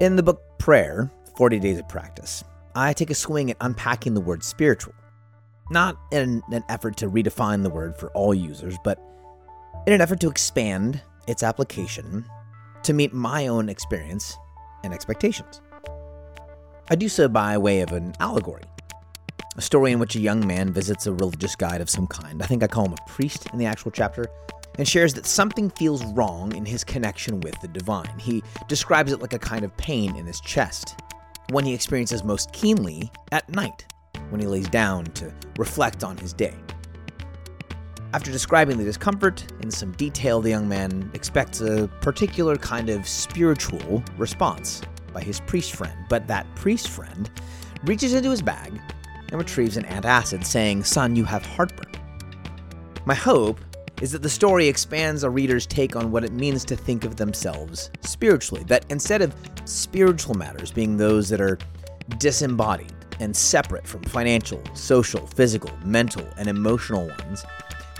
In the book Prayer 40 Days of Practice, I take a swing at unpacking the word spiritual. Not in an effort to redefine the word for all users, but in an effort to expand its application to meet my own experience and expectations. I do so by way of an allegory, a story in which a young man visits a religious guide of some kind. I think I call him a priest in the actual chapter, and shares that something feels wrong in his connection with the divine. He describes it like a kind of pain in his chest, one he experiences most keenly at night when he lays down to reflect on his day. After describing the discomfort in some detail, the young man expects a particular kind of spiritual response by his priest friend, but that priest friend reaches into his bag and retrieves an antacid, saying, Son, you have heartburn. My hope is that the story expands a reader's take on what it means to think of themselves spiritually. That instead of spiritual matters being those that are disembodied and separate from financial, social, physical, mental, and emotional ones,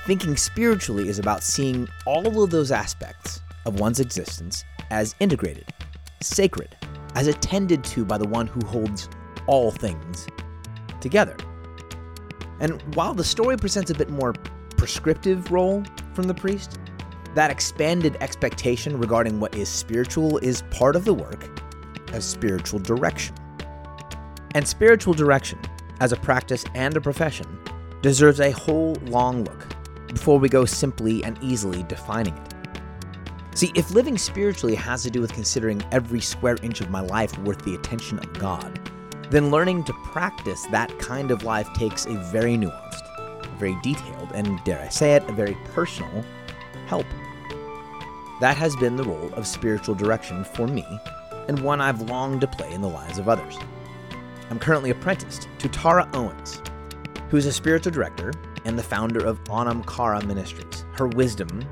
thinking spiritually is about seeing all of those aspects of one's existence as integrated, sacred, as attended to by the one who holds all things together. And while the story presents a bit more prescriptive role from the priest, that expanded expectation regarding what is spiritual is part of the work of spiritual direction. And spiritual direction, as a practice and a profession, deserves a whole long look before we go simply and easily defining it. See, if living spiritually has to do with considering every square inch of my life worth the attention of God, then learning to practice that kind of life takes a very nuanced, very detailed, and dare I say it, a very personal help. That has been the role of spiritual direction for me, and one I've longed to play in the lives of others. I'm currently apprenticed to Tara Owens, who is a spiritual director and the founder of Anam Cara Ministries. Her wisdom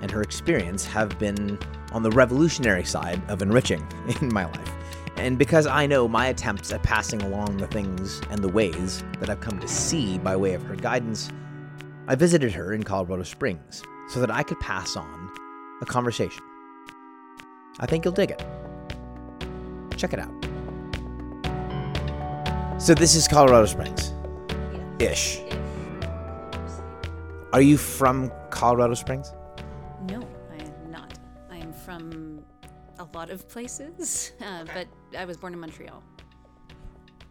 and her experience have been on the revolutionary side of enriching in my life. And because I know my attempts at passing along the things and the ways that I've come to see by way of her guidance, I visited her in Colorado Springs so that I could pass on a conversation. I think you'll dig it. Check it out. So, this is Colorado Springs ish. Are you from Colorado Springs? No, I am not. I am from a lot of places, uh, but I was born in Montreal.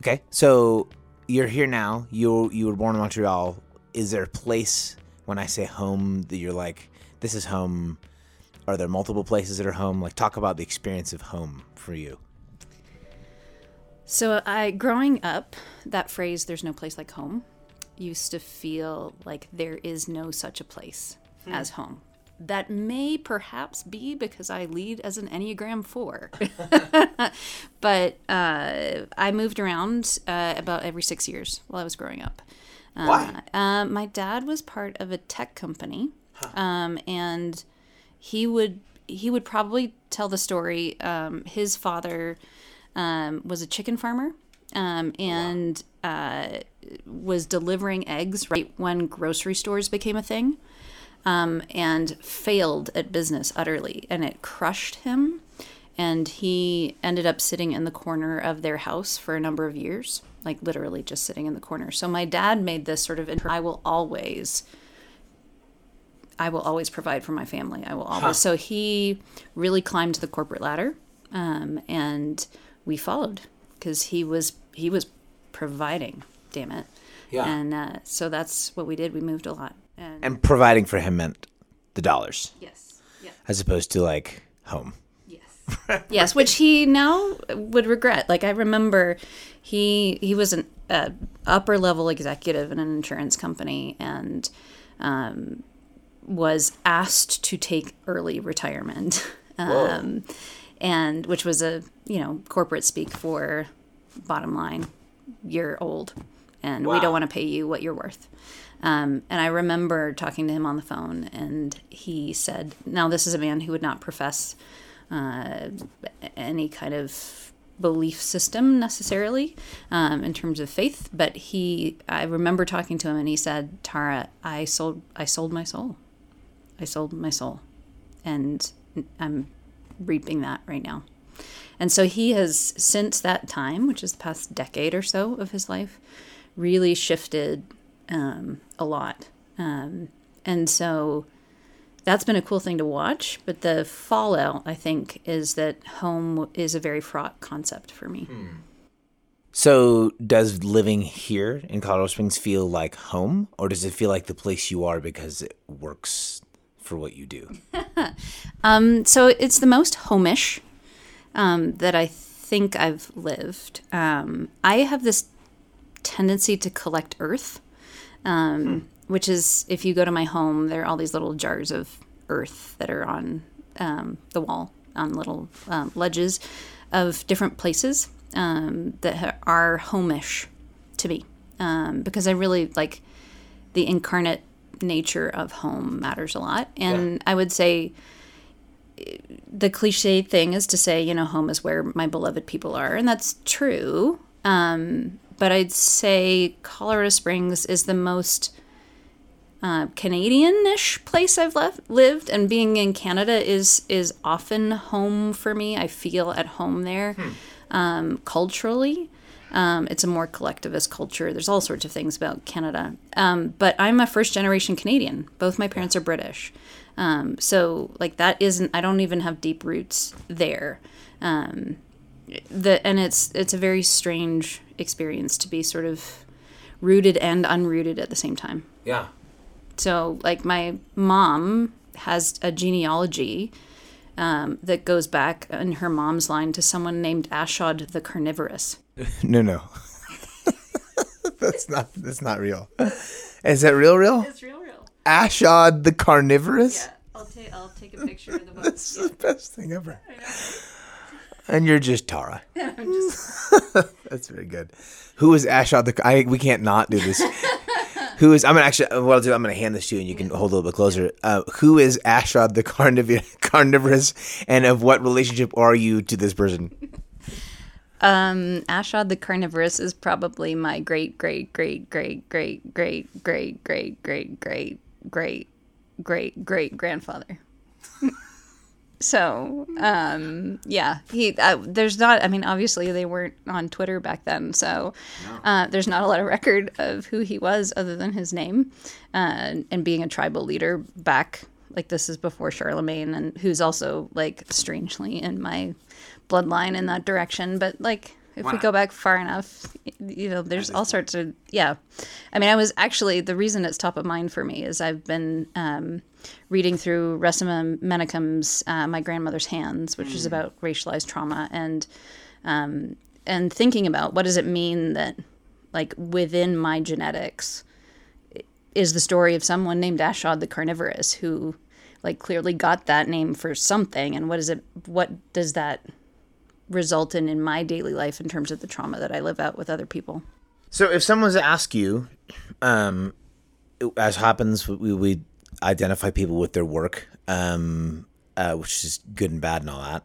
Okay, so you're here now. You you were born in Montreal. Is there a place when I say home that you're like, this is home? Are there multiple places that are home? Like, talk about the experience of home for you. So, I growing up, that phrase "there's no place like home" used to feel like there is no such a place as home. That may perhaps be because I lead as an Enneagram 4. but uh, I moved around uh, about every six years while I was growing up. Uh, Why? Uh, my dad was part of a tech company, um, and he would he would probably tell the story. Um, his father um, was a chicken farmer, um, and uh, was delivering eggs right when grocery stores became a thing, um, and failed at business utterly, and it crushed him. And he ended up sitting in the corner of their house for a number of years, like literally just sitting in the corner. So my dad made this sort of, I will always I will always provide for my family. I will always. So he really climbed the corporate ladder, um, and we followed because he was he was providing. Damn it. Yeah. And uh, so that's what we did. We moved a lot. And, And providing for him meant the dollars, yes, yeah, as opposed to like home. Yes. Which he now would regret. Like I remember, he he was an uh, upper level executive in an insurance company, and um, was asked to take early retirement, um, and which was a you know corporate speak for bottom line, you're old, and we don't want to pay you what you're worth. Um, and I remember talking to him on the phone, and he said, "Now this is a man who would not profess uh, any kind of belief system necessarily um, in terms of faith, but he. I remember talking to him, and he said, "Tara, I sold, I sold my soul. I sold my soul, and I'm reaping that right now." and so he has since that time, which is the past decade or so of his life, really shifted um, a lot. Um, and so that's been a cool thing to watch. But the fallout, I think, is that home is a very fraught concept for me. So, does living here in Colorado Springs feel like home, or does it feel like the place you are because it works for what you do? Um, so it's the most homish um, that I think I've lived. Um, I have this tendency to collect earth, um, which is if you go to my home, there are all these little jars of earth that are on um, the wall, on little um, ledges of different places um, that are homish to me, um, because I really like the incarnate nature of home matters a lot, and I would say the cliche thing is to say, you know, home is where my beloved people are, and that's true. Um, but I'd say Colorado Springs is the most uh, Canadian-ish place I've left, lived, and being in Canada is is often home for me. I feel at home there, um, culturally. Um, it's a more collectivist culture. There's all sorts of things about Canada. Um, but I'm a first generation Canadian. Both my parents are British. Um, so like that isn't. I don't even have deep roots there. Um, the and it's it's a very strange experience to be sort of rooted and unrooted at the same time. Yeah. So, like, my mom has a genealogy um, that goes back in her mom's line to someone named Ashod the Carnivorous. No, no. that's not. That's not real. Is that real? Real? It's real, real. Ashod the carnivorous. Yeah, I'll take I'll take a picture of the book. This is the best thing ever. And you're just Tara. I'm just, That's very good. Who is Ashod the? I we can't not do this. Who is? I'm gonna actually. What I'll do. I'm gonna hand this to you, and you can hold a little bit closer. Uh, who is Ashod the carnivor- carnivorous, and of what relationship are you to this person? um, Ashod the Carnivorous is probably my great great great great great great great great great great great great great grandfather. So, um, yeah, he. Uh, there's not. I mean, obviously they weren't on Twitter back then, so uh, there's not a lot of record of who he was other than his name, uh, and being a tribal leader back. Like this is before Charlemagne, and who's also like strangely in my bloodline in that direction. But like, if we go back far enough, you know, there's all sorts of yeah. I mean, I was actually the reason it's top of mind for me is I've been um, reading through Resmaa Menakem's uh, "My Grandmother's Hands," which is about racialized trauma, and um, and thinking about what does it mean that like within my genetics is the story of someone named Ashod the Carnivorous who like clearly got that name for something, and what is it? What does that result in in my daily life in terms of the trauma that I live out with other people? So if someone was to ask you, um, as happens, we, we identify people with their work, um, uh, which is good and bad and all that.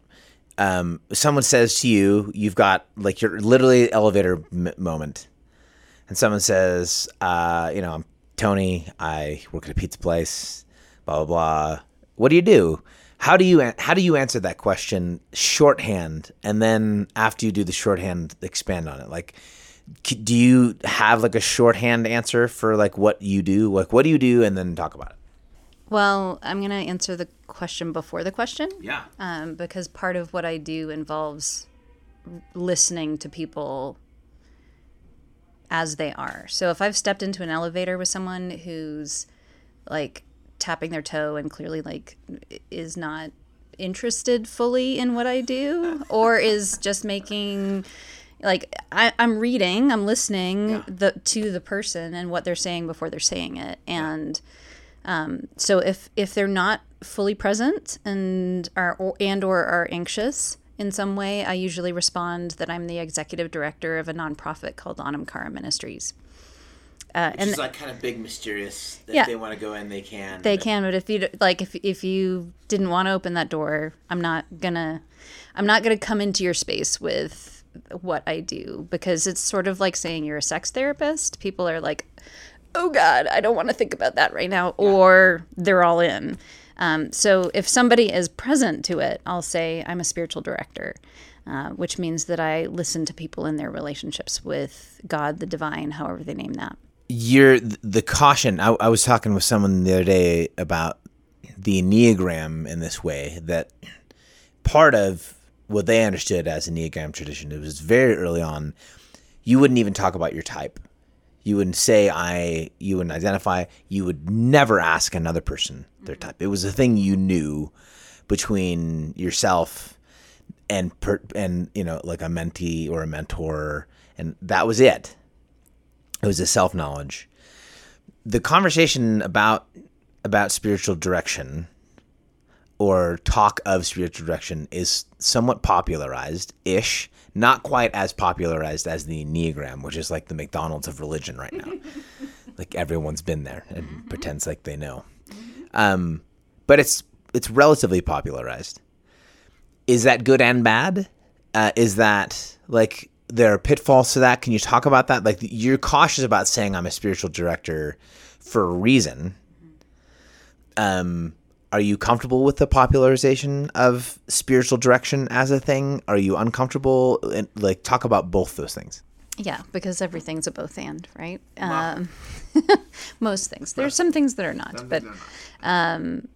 Um, someone says to you, you've got like your literally elevator m- moment, and someone says, uh, you know, I'm Tony. I work at a pizza place. Blah blah blah. What do you do? How do you how do you answer that question shorthand, and then after you do the shorthand, expand on it? Like, do you have like a shorthand answer for like what you do? Like, what do you do, and then talk about it? Well, I'm going to answer the question before the question. Yeah. um, because part of what I do involves listening to people as they are. So if I've stepped into an elevator with someone who's like tapping their toe and clearly like is not interested fully in what I do or is just making like I, I'm reading, I'm listening the to the person and what they're saying before they're saying it. And um, so if if they're not fully present and are or, and or are anxious in some way, I usually respond that I'm the executive director of a nonprofit called Anam Cara Ministries. Uh, and like kind of big, mysterious. That Yeah. they want to go in, they can. they can, but if you like, if if you didn't want to open that door, I'm not gonna, I'm not gonna come into your space with what I do because it's sort of like saying you're a sex therapist. People are like, oh God, I don't want to think about that right now, or they're all in. Um, so if somebody is present to it, I'll say I'm a spiritual director, uh, which means that I listen to people in their relationships with God, the divine, however they name that. You're the caution. I, I was talking with someone the other day about the Enneagram in this way that part of what they understood as Enneagram tradition, it was very early on, you wouldn't even talk about your type. You wouldn't say I. You wouldn't identify. You would never ask another person their mm-hmm. type. It was a thing you knew between yourself and per, and you know like a mentee or a mentor, and that was it. It was a self knowledge. The conversation about about spiritual direction or talk of spiritual direction is somewhat popularized ish, not quite as popularized as the Enneagram, which is like the McDonald's of religion right now. like everyone's been there and mm-hmm. pretends like they know. Um, but it's it's relatively popularized. Is that good and bad? Uh, is that like there are pitfalls to that? Can you talk about that? Like you're cautious about saying I'm a spiritual director for a reason. Um, are you comfortable with the popularization of spiritual direction as a thing? Are you uncomfortable? And, like, talk about both those things. Yeah, because everything's a both and, right? Wow. Um, most things. There's some things that are not, but um,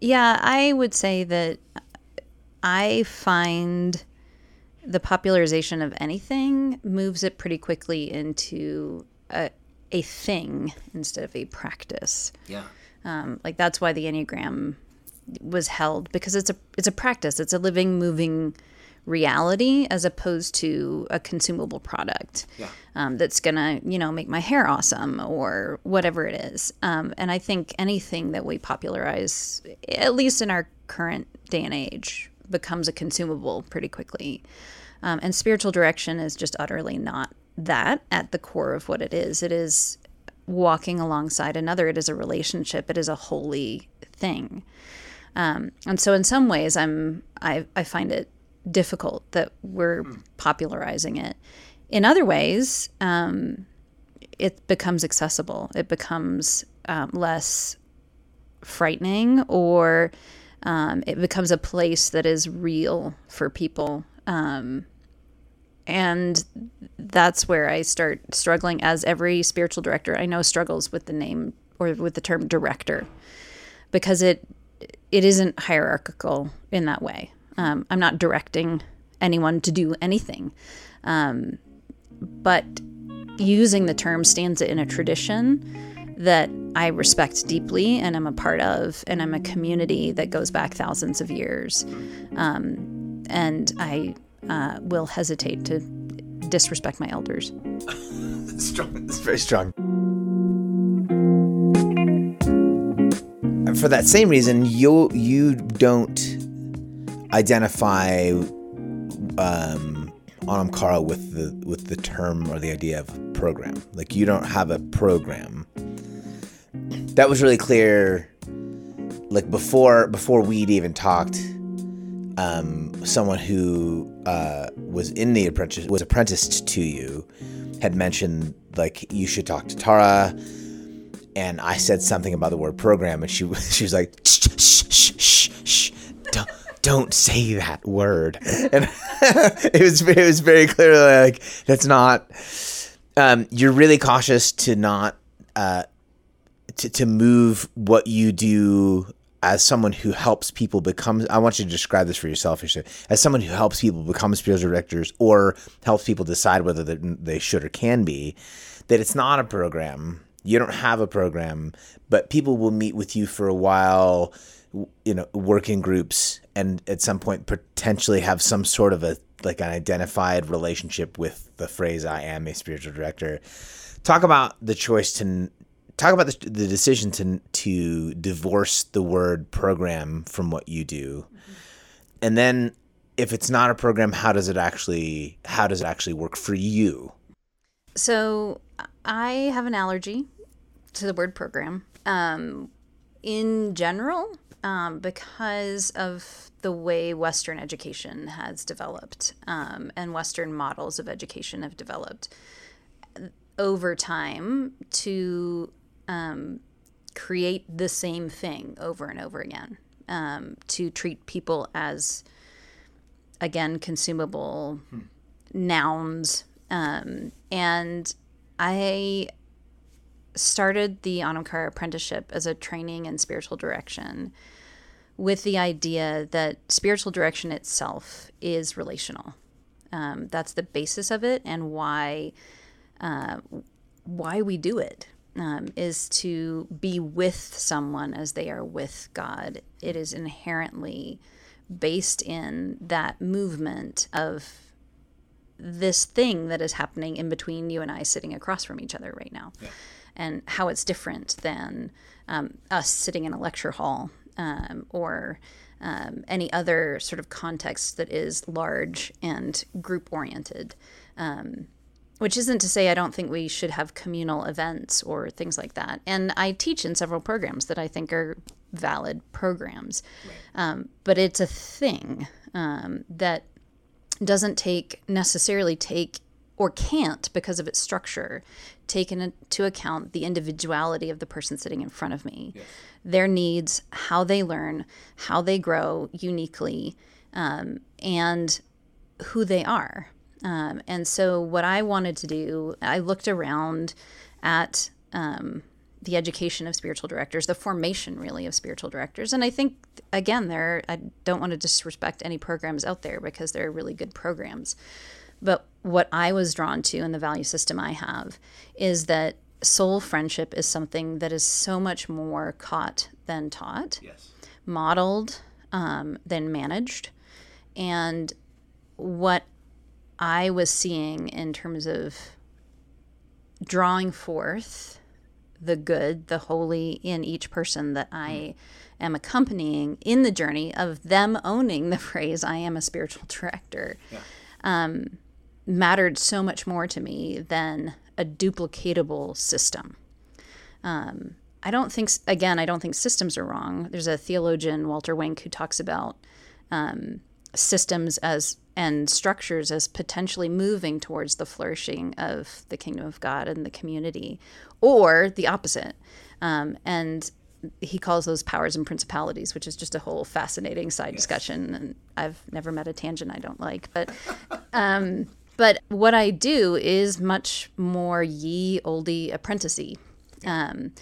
yeah, I would say that I find the popularization of anything moves it pretty quickly into a, a thing instead of a practice. Yeah. Um, like that's why the Enneagram was held because it's a it's a practice. It's a living, moving reality as opposed to a consumable product yeah. um, that's gonna you know make my hair awesome or whatever it is. Um, and I think anything that we popularize, at least in our current day and age, becomes a consumable pretty quickly. Um, and spiritual direction is just utterly not that at the core of what it is. It is walking alongside another. It is a relationship. It is a holy thing. Um, and so, in some ways, I'm I, I find it difficult that we're popularizing it. In other ways, um, it becomes accessible. It becomes um, less frightening, or um, it becomes a place that is real for people. And that's where I start struggling as every spiritual director I know struggles with the name or with the term director because it it isn't hierarchical in that way. Um, I'm not directing anyone to do anything, um, but using the term stands in a tradition that I respect deeply and I'm a part of, and I'm a community that goes back thousands of years. Um, and I uh, will hesitate to disrespect my elders. strong. It's very strong. for that same reason, you you don't identify um, Anam Cara with the with the term or the idea of program. Like you don't have a program. That was really clear. Like before before we'd even talked um, someone who uh, was in the apprentice was apprenticed to you had mentioned like you should talk to Tara, and I said something about the word program, and she she was like, shh, shh, shh, shh, don't don't say that word, and it was it was very clearly like that's not. Um, you're really cautious to not uh, to to move what you do as someone who helps people become i want you to describe this for yourself as someone who helps people become spiritual directors or helps people decide whether they should or can be that it's not a program. You don't have a program but people will meet with you for a while you know working groups and at some point potentially have some sort of a like an identified relationship with the phrase i am a spiritual director. Talk about the choice to talk about the, the decision to to divorce the word program from what you do, mm-hmm. and then if it's not a program, how does it actually how does it actually work for you? So I have an allergy to the word program. Um, in general, um, because of the way Western education has developed um, and Western models of education have developed over time to um, create the same thing over and over again, um, to treat people as, again, consumable hmm. nouns. Um, and I started the Anam Cara apprenticeship as a training in spiritual direction with the idea that spiritual direction itself is relational. Um, that's the basis of it, and why uh, why we do it um, is to be with someone as they are with God. It is inherently based in that movement of this thing that is happening in between you and I sitting across from each other right now. Yeah. And how it's different than um, us sitting in a lecture hall um, or um, any other sort of context that is large and group oriented. Which isn't to say I don't think we should have communal events or things like that. And I teach in several programs that I think are valid programs. Right. Um, but it's a thing um, that doesn't take necessarily take or can't because of its structure take into account the individuality of the person sitting in front of me yes. their needs how they learn how they grow uniquely um, and who they are um, and so what i wanted to do i looked around at um, the education of spiritual directors, the formation really of spiritual directors. And I think again, there I don't want to disrespect any programs out there because they're really good programs. But what I was drawn to in the value system I have is that soul friendship is something that is so much more caught than taught, yes. modeled um, than managed. And what I was seeing in terms of drawing forth the good, the holy in each person that I hmm. am accompanying in the journey of them owning the phrase, I am a spiritual director, yeah. um, mattered so much more to me than a duplicatable system. Um, I don't think, again, I don't think systems are wrong. There's a theologian, Walter Wink, who talks about um, systems as and structures as potentially moving towards the flourishing of the kingdom of God and the community, or the opposite. Um, and he calls those powers and principalities, which is just a whole fascinating side yes. discussion. And I've never met a tangent I don't like, but um, but what I do is much more ye oldie apprenticey. Um,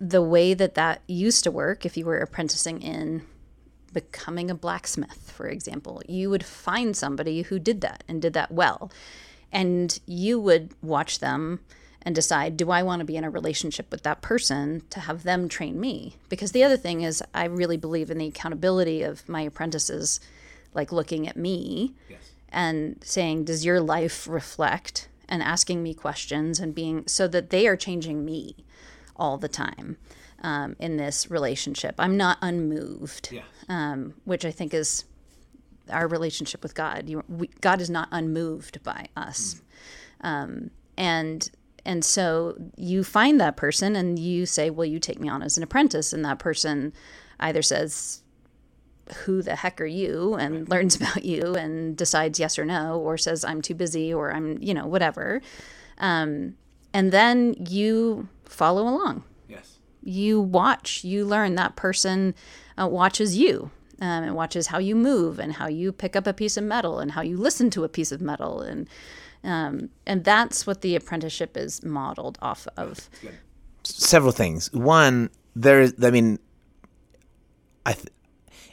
the way that that used to work, if you were apprenticing in becoming a blacksmith, for example, you would find somebody who did that and did that well. And you would watch them and decide, do I want to be in a relationship with that person to have them train me? Because the other thing is, I really believe in the accountability of my apprentices, like looking at me yes. and saying, does your life reflect? And asking me questions and being so that they are changing me all the time um, in this relationship. I'm not unmoved, yes. um, which I think is our relationship with God. You, we, God is not unmoved by us, mm. um, and and so you find that person and you say, "Will you take me on as an apprentice?" And that person either says, "Who the heck are you?" and learns about you and decides yes or no, or says, "I'm too busy," or "I'm you know whatever," um, and then you follow along you watch, you learn that person uh, watches you um, and watches how you move and how you pick up a piece of metal and how you listen to a piece of metal and um, and that's what the apprenticeship is modeled off of. Several things. One, there is. I mean, I th-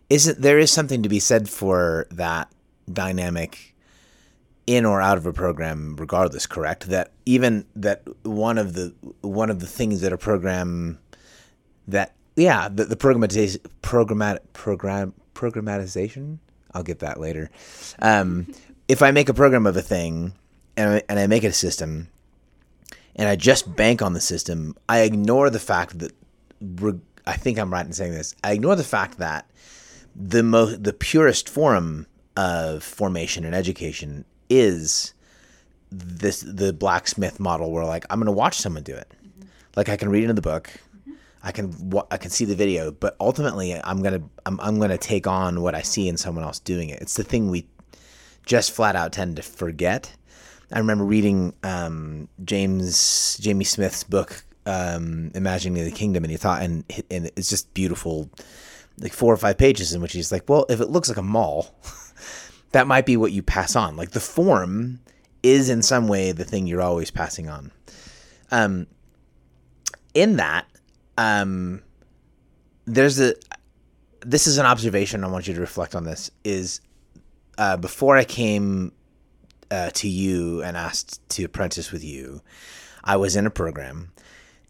isn't there is something to be said for that dynamic in or out of a program regardless correct that even that one of the one of the things that a program that yeah the, the programmatization programmat program programmatization I'll get that later. Um, if I make a program of a thing and I, and I make it a system and I just bank on the system, I ignore the fact that I think I'm right in saying this. I ignore the fact that the most the purest form of formation and education is this the blacksmith model where like I'm going to watch someone do it. Mm-hmm. Like I can read into the book, I can I can see the video, but ultimately I'm gonna I'm I'm gonna take on what I see in someone else doing it. It's the thing we just flat out tend to forget. I remember reading um, James Jamie Smith's book um, imagining the kingdom, and he thought, and and it's just beautiful, like four or five pages in which he's like, well, if it looks like a mall, that might be what you pass on. Like the form is in some way the thing you're always passing on. Um, in that, um, there's a. This is an observation. I want you to reflect on. This is uh, before I came uh, to you and asked to apprentice with you. I was in a program,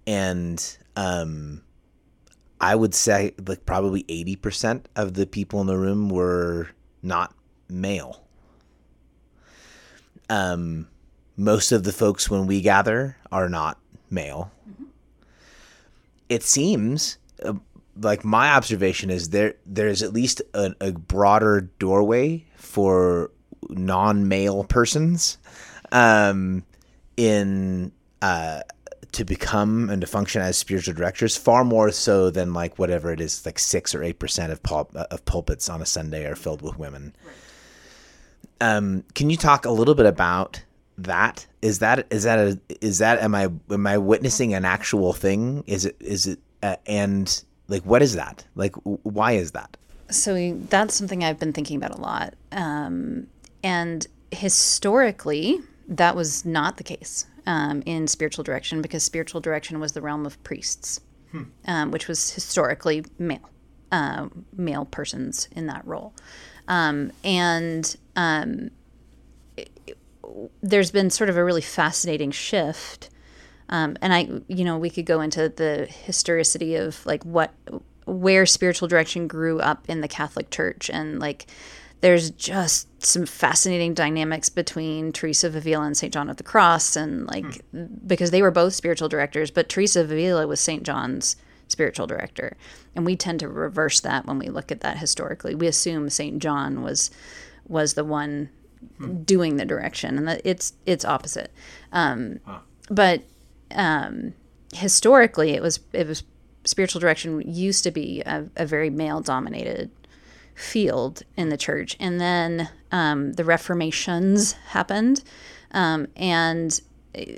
and um, I would say like probably eighty percent of the people in the room were not male. Um, most of the folks when we gather are not male. Mm-hmm. It seems uh, like my observation is there there's at least a, a broader doorway for non-male persons um, in uh, to become and to function as spiritual directors far more so than like whatever it is like six or eight percent of pul- of pulpits on a Sunday are filled with women. Um, can you talk a little bit about that? Is that is that a is that am I am I witnessing an actual thing? Is it is it uh, and like what is that? Like why is that? So that's something I've been thinking about a lot. Um, and historically, that was not the case um, in spiritual direction because spiritual direction was the realm of priests, hmm. um, which was historically male, uh, male persons in that role. Um, and um, it, there's been sort of a really fascinating shift. Um, and I, you know, we could go into the historicity of like what, where spiritual direction grew up in the Catholic Church and like there's just some fascinating dynamics between Teresa of Avila and St. John of the Cross, and like hmm. because they were both spiritual directors, but Teresa of Avila was St. John's spiritual director, and we tend to reverse that when we look at that historically. We assume St. John was was the one hmm. doing the direction, and that it's it's opposite. Um, huh. But um, historically, it was it was spiritual direction used to be a, a very male dominated field in the church. And then um, the Reformations happened, um, and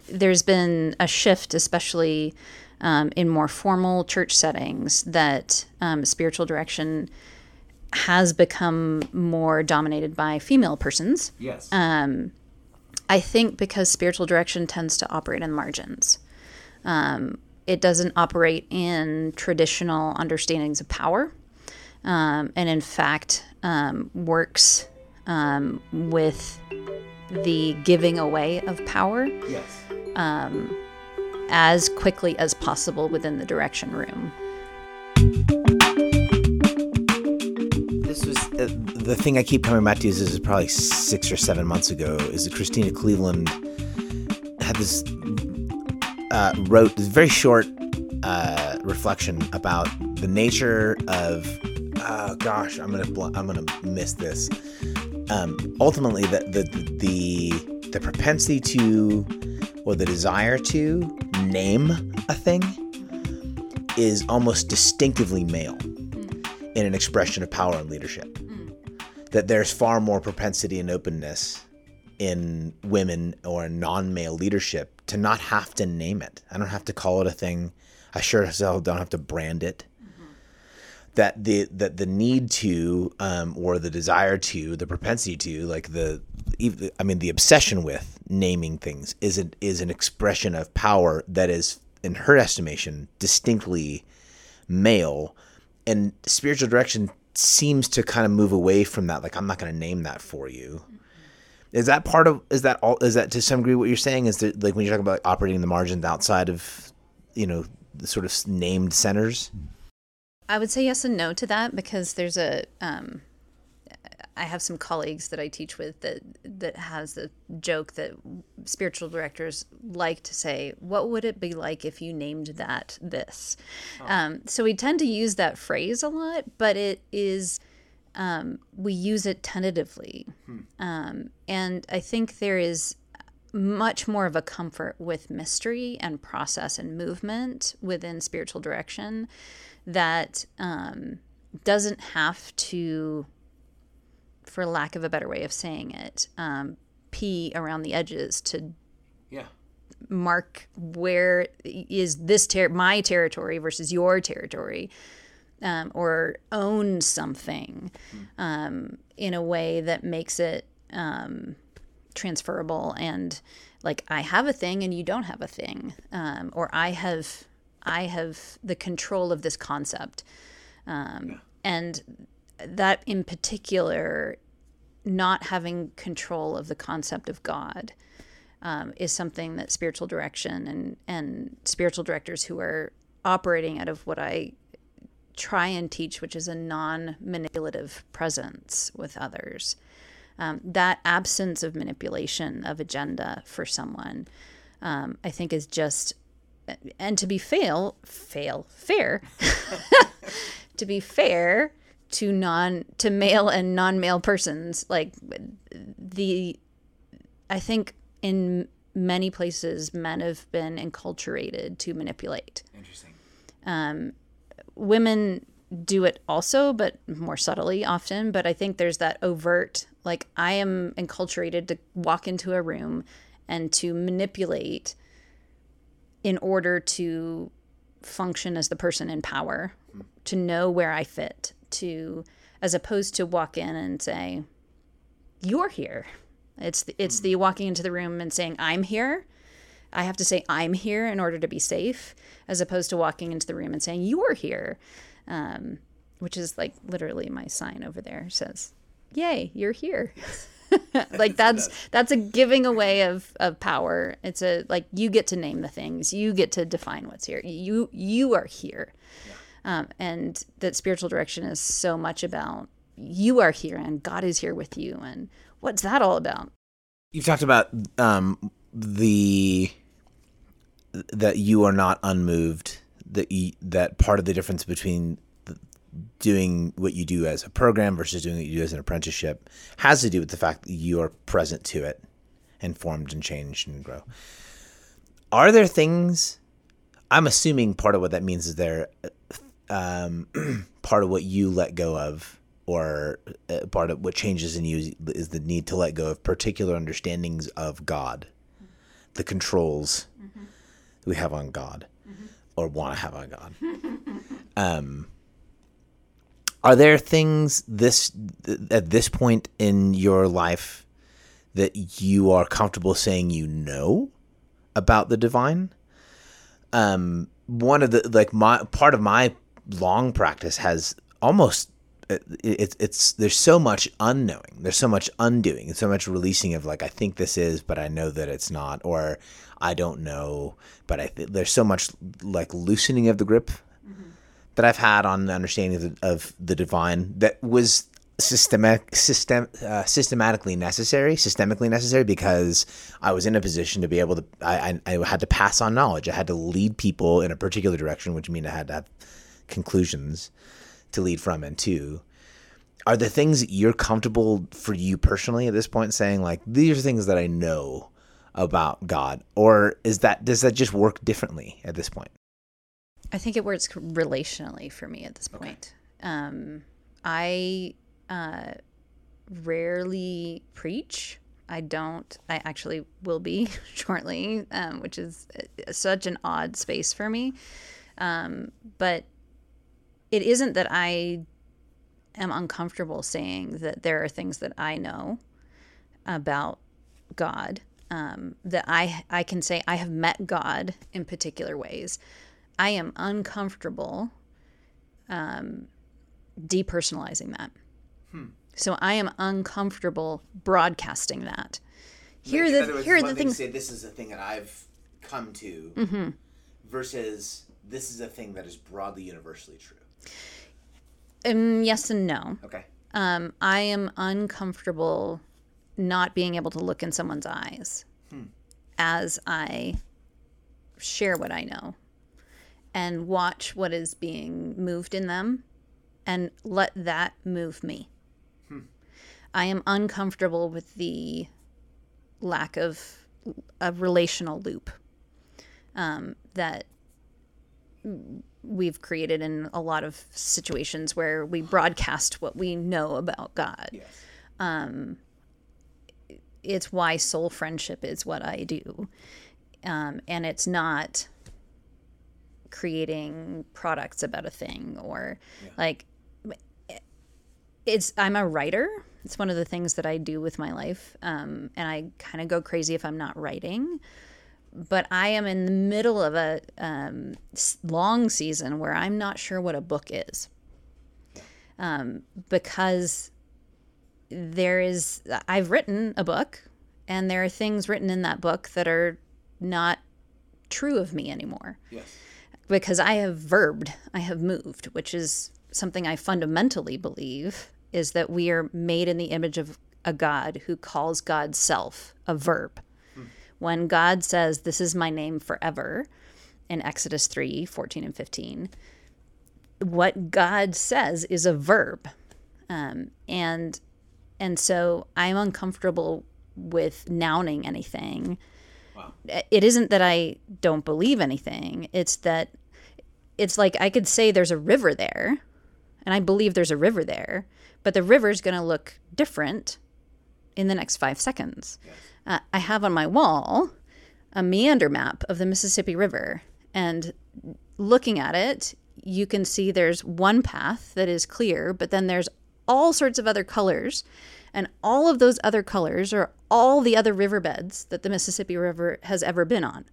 there's been a shift, especially um, in more formal church settings, that um, spiritual direction has become more dominated by female persons. Yes. Um, I think because spiritual direction tends to operate in margins. Um, it doesn't operate in traditional understandings of power um, and in fact um, works um, with the giving away of power yes. Um, as quickly as possible within the direction room. The thing I keep coming back to. Is this is probably six or seven months ago. Is that Christena Cleveland had this uh, wrote this very short uh, reflection about the nature of oh gosh, I'm gonna bl- I'm gonna miss this. Um, ultimately, the, the the the propensity to or the desire to name a thing is almost distinctively male in an expression of power and leadership. That there's far more propensity and openness in women or non-male leadership to not have to name it. I don't have to call it a thing. I sure as hell don't have to brand it that the that the need to um, or the desire to the propensity to like the I mean the obsession with naming things is an, is an expression of power that is in her estimation distinctly male and spiritual direction seems to kind of move away from that like I'm not going to name that for you. Is that part of is that all is that to some degree what you're saying? Is that like when you're talking about operating the margins outside of you know the sort of named centers? I would say yes and no to that because there's a um, I have some colleagues that I teach with that that has the joke that spiritual directors like to say, "What would it be like if you named that this?" Oh. Um, so we tend to use that phrase a lot, but it is um, we use it tentatively, hmm. um, and I think there is much more of a comfort with mystery and process and movement within spiritual direction that um, doesn't have to, for lack of a better way of saying it, um, pee around the edges to yeah. mark where is this ter- my territory versus your territory um, or own something um, in a way that makes it um, transferable and like I have a thing and you don't have a thing, um, or I have I have the control of this concept, um, and that in particular, not having control of the concept of God. Um, is something that spiritual direction and, and spiritual directors who are operating out of what I try and teach, which is a non manipulative presence with others. Um, that absence of manipulation of agenda for someone, um, I think, is just, and to be fail, fail, fair, to be fair to non, to male and non male persons, like the, I think in many places, men have been enculturated to manipulate. Interesting. Um, women do it also, but more subtly often. But I think there's that overt, like, I am enculturated to walk into a room and to manipulate in order to function as the person in power, to know where I fit, to, as opposed to walk in and say, You're here. It's the, it's the walking into the room and saying, I'm here. I have to say I'm here in order to be safe, as opposed to walking into the room and saying you're here, um, which is like literally my sign over there says, "Yay, you're here." like that's that's a giving away of, of power. It's a like you get to name the things, you get to define what's here. You you are here, um, and that spiritual direction is so much about you are here and God is here with you. And what's that all about? You've talked about um, the that you are not unmoved. That you, that part of the difference between doing what you do as a program versus doing what you do as an apprenticeship has to do with the fact that you are present to it, informed and changed and grow. Are there things? I'm assuming part of what that means is there um, part of what you let go of or uh, part of what changes in you is the need to let go of particular understandings of God, the controls mm-hmm. we have on God mm-hmm. or want to have on God. um, are there things this at this point in your life that you are comfortable saying you know about the divine? Um, one of the like my part of my long practice has almost it's it's there's so much unknowing there's so much undoing and so much releasing of like i think this is but i know that it's not or i don't know but i th- there's so much like loosening of the grip mm-hmm. that i've had on the understanding of the, of the divine that was systemic system uh, systematically necessary systemically necessary because i was in a position to be able to I, I i had to pass on knowledge i had to lead people in a particular direction which means i had to have conclusions to lead from and to are the things that you're comfortable for you personally at this point saying like these are things that I know about God or is that does that just work differently at this point? I think it works relationally for me at this point. Okay. Um, I uh, rarely preach. I don't. I actually will be shortly, um, which is uh, such an odd space for me. Um, but it isn't that I am uncomfortable saying that there are things that I know about God um, that I I can say I have met God in particular ways. I am uncomfortable um, depersonalizing that. Hmm. So I am uncomfortable broadcasting that. Here like, the words, here are the things. Say this is a thing that I've come to, mm-hmm. versus this is a thing that is broadly universally true. Um, yes and no. Okay. Um, I am uncomfortable not being able to look in someone's eyes hmm. as I share what I know and watch what is being moved in them and let that move me. Hmm. I am uncomfortable with the lack of a relational loop um, that we've created in a lot of situations where we broadcast what we know about God. Yes. Um, it's why soul friendship is what I do. um, and it's not creating products about a thing or yeah. like it's i'm a writer it's one of the things that i do with my life um, and i kind of go crazy if i'm not writing but i am in the middle of a um, long season where i'm not sure what a book is. Um, because there is i've written a book and there are things written in that book that are not true of me anymore. Yes. Because I have verbed, I have moved, which is something I fundamentally believe is that we are made in the image of a God who calls God's self a verb. When God says, This is my name forever, in Exodus 3 14 and 15, what God says is a verb. Um, and and so I'm uncomfortable with nouning anything. Wow. It isn't that I don't believe anything, it's that it's like I could say there's a river there, and I believe there's a river there, but the river's going to look different in the next five seconds. Yes. Uh, I have on my wall a meander map of the Mississippi River, and looking at it, you can see there's one path that is clear, but then there's all sorts of other colors. And all of those other colors are all the other riverbeds that the Mississippi River has ever been on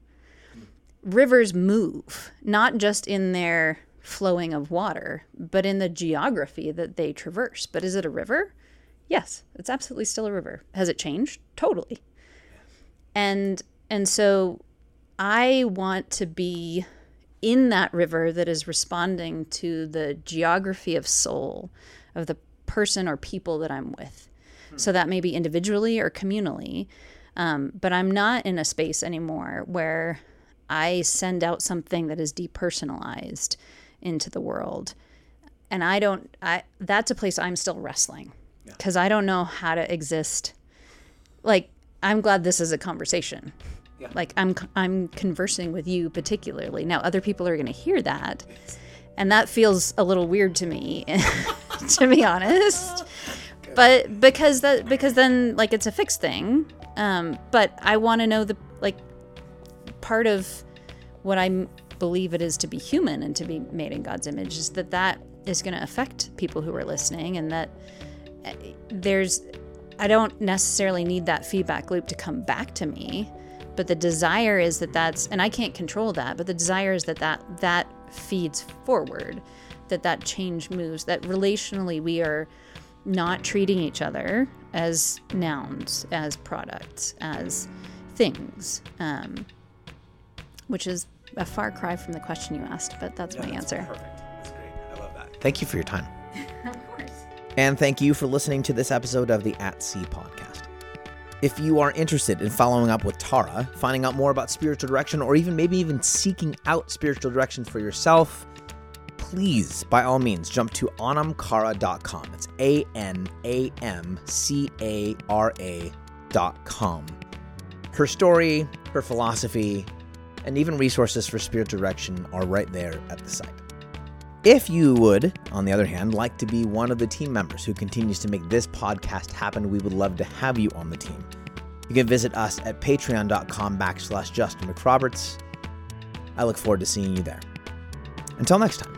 rivers move, not just in their flowing of water, but in the geography that they traverse. But is it a river? Yes, it's absolutely still a river. Has it changed? Totally. And and so I want to be in that river that is responding to the geography of soul of the person or people that I'm with. Hmm. So that may be individually or communally. Um, but I'm not in a space anymore where I send out something that is depersonalized into the world. And I don't I that's a place I'm still wrestling because yeah. I don't know how to exist. Like I'm glad this is a conversation. Yeah. Like I'm I'm conversing with you particularly. Now other people are going to hear that. And that feels a little weird to me to be honest. But because that because then like it's a fixed thing. Um, but I want to know the like part of what I believe it is to be human and to be made in God's image is that that is going to affect people who are listening and that eh, there's I don't necessarily need that feedback loop to come back to me, but the desire is that that's and I can't control that, but the desire is that that that feeds forward, that that change moves, that relationally we are not treating each other as nouns, as products, as things. Um, which is a far cry from the question you asked, but that's my that's answer. Perfect. That's great. I love that. Thank you for your time. And thank you for listening to this episode of the At Sea podcast. If you are interested in following up with Tara, finding out more about spiritual direction, or even maybe even seeking out spiritual direction for yourself, please, by all means, jump to anamcara.com. It's A N A M C A R A.com. Her story, her philosophy, and even resources for spiritual direction are right there at the site. If you would, on the other hand, like to be one of the team members who continues to make this podcast happen, we would love to have you on the team. You can visit us at patreon.com backslash Justin McRoberts. I look forward to seeing you there. Until next time.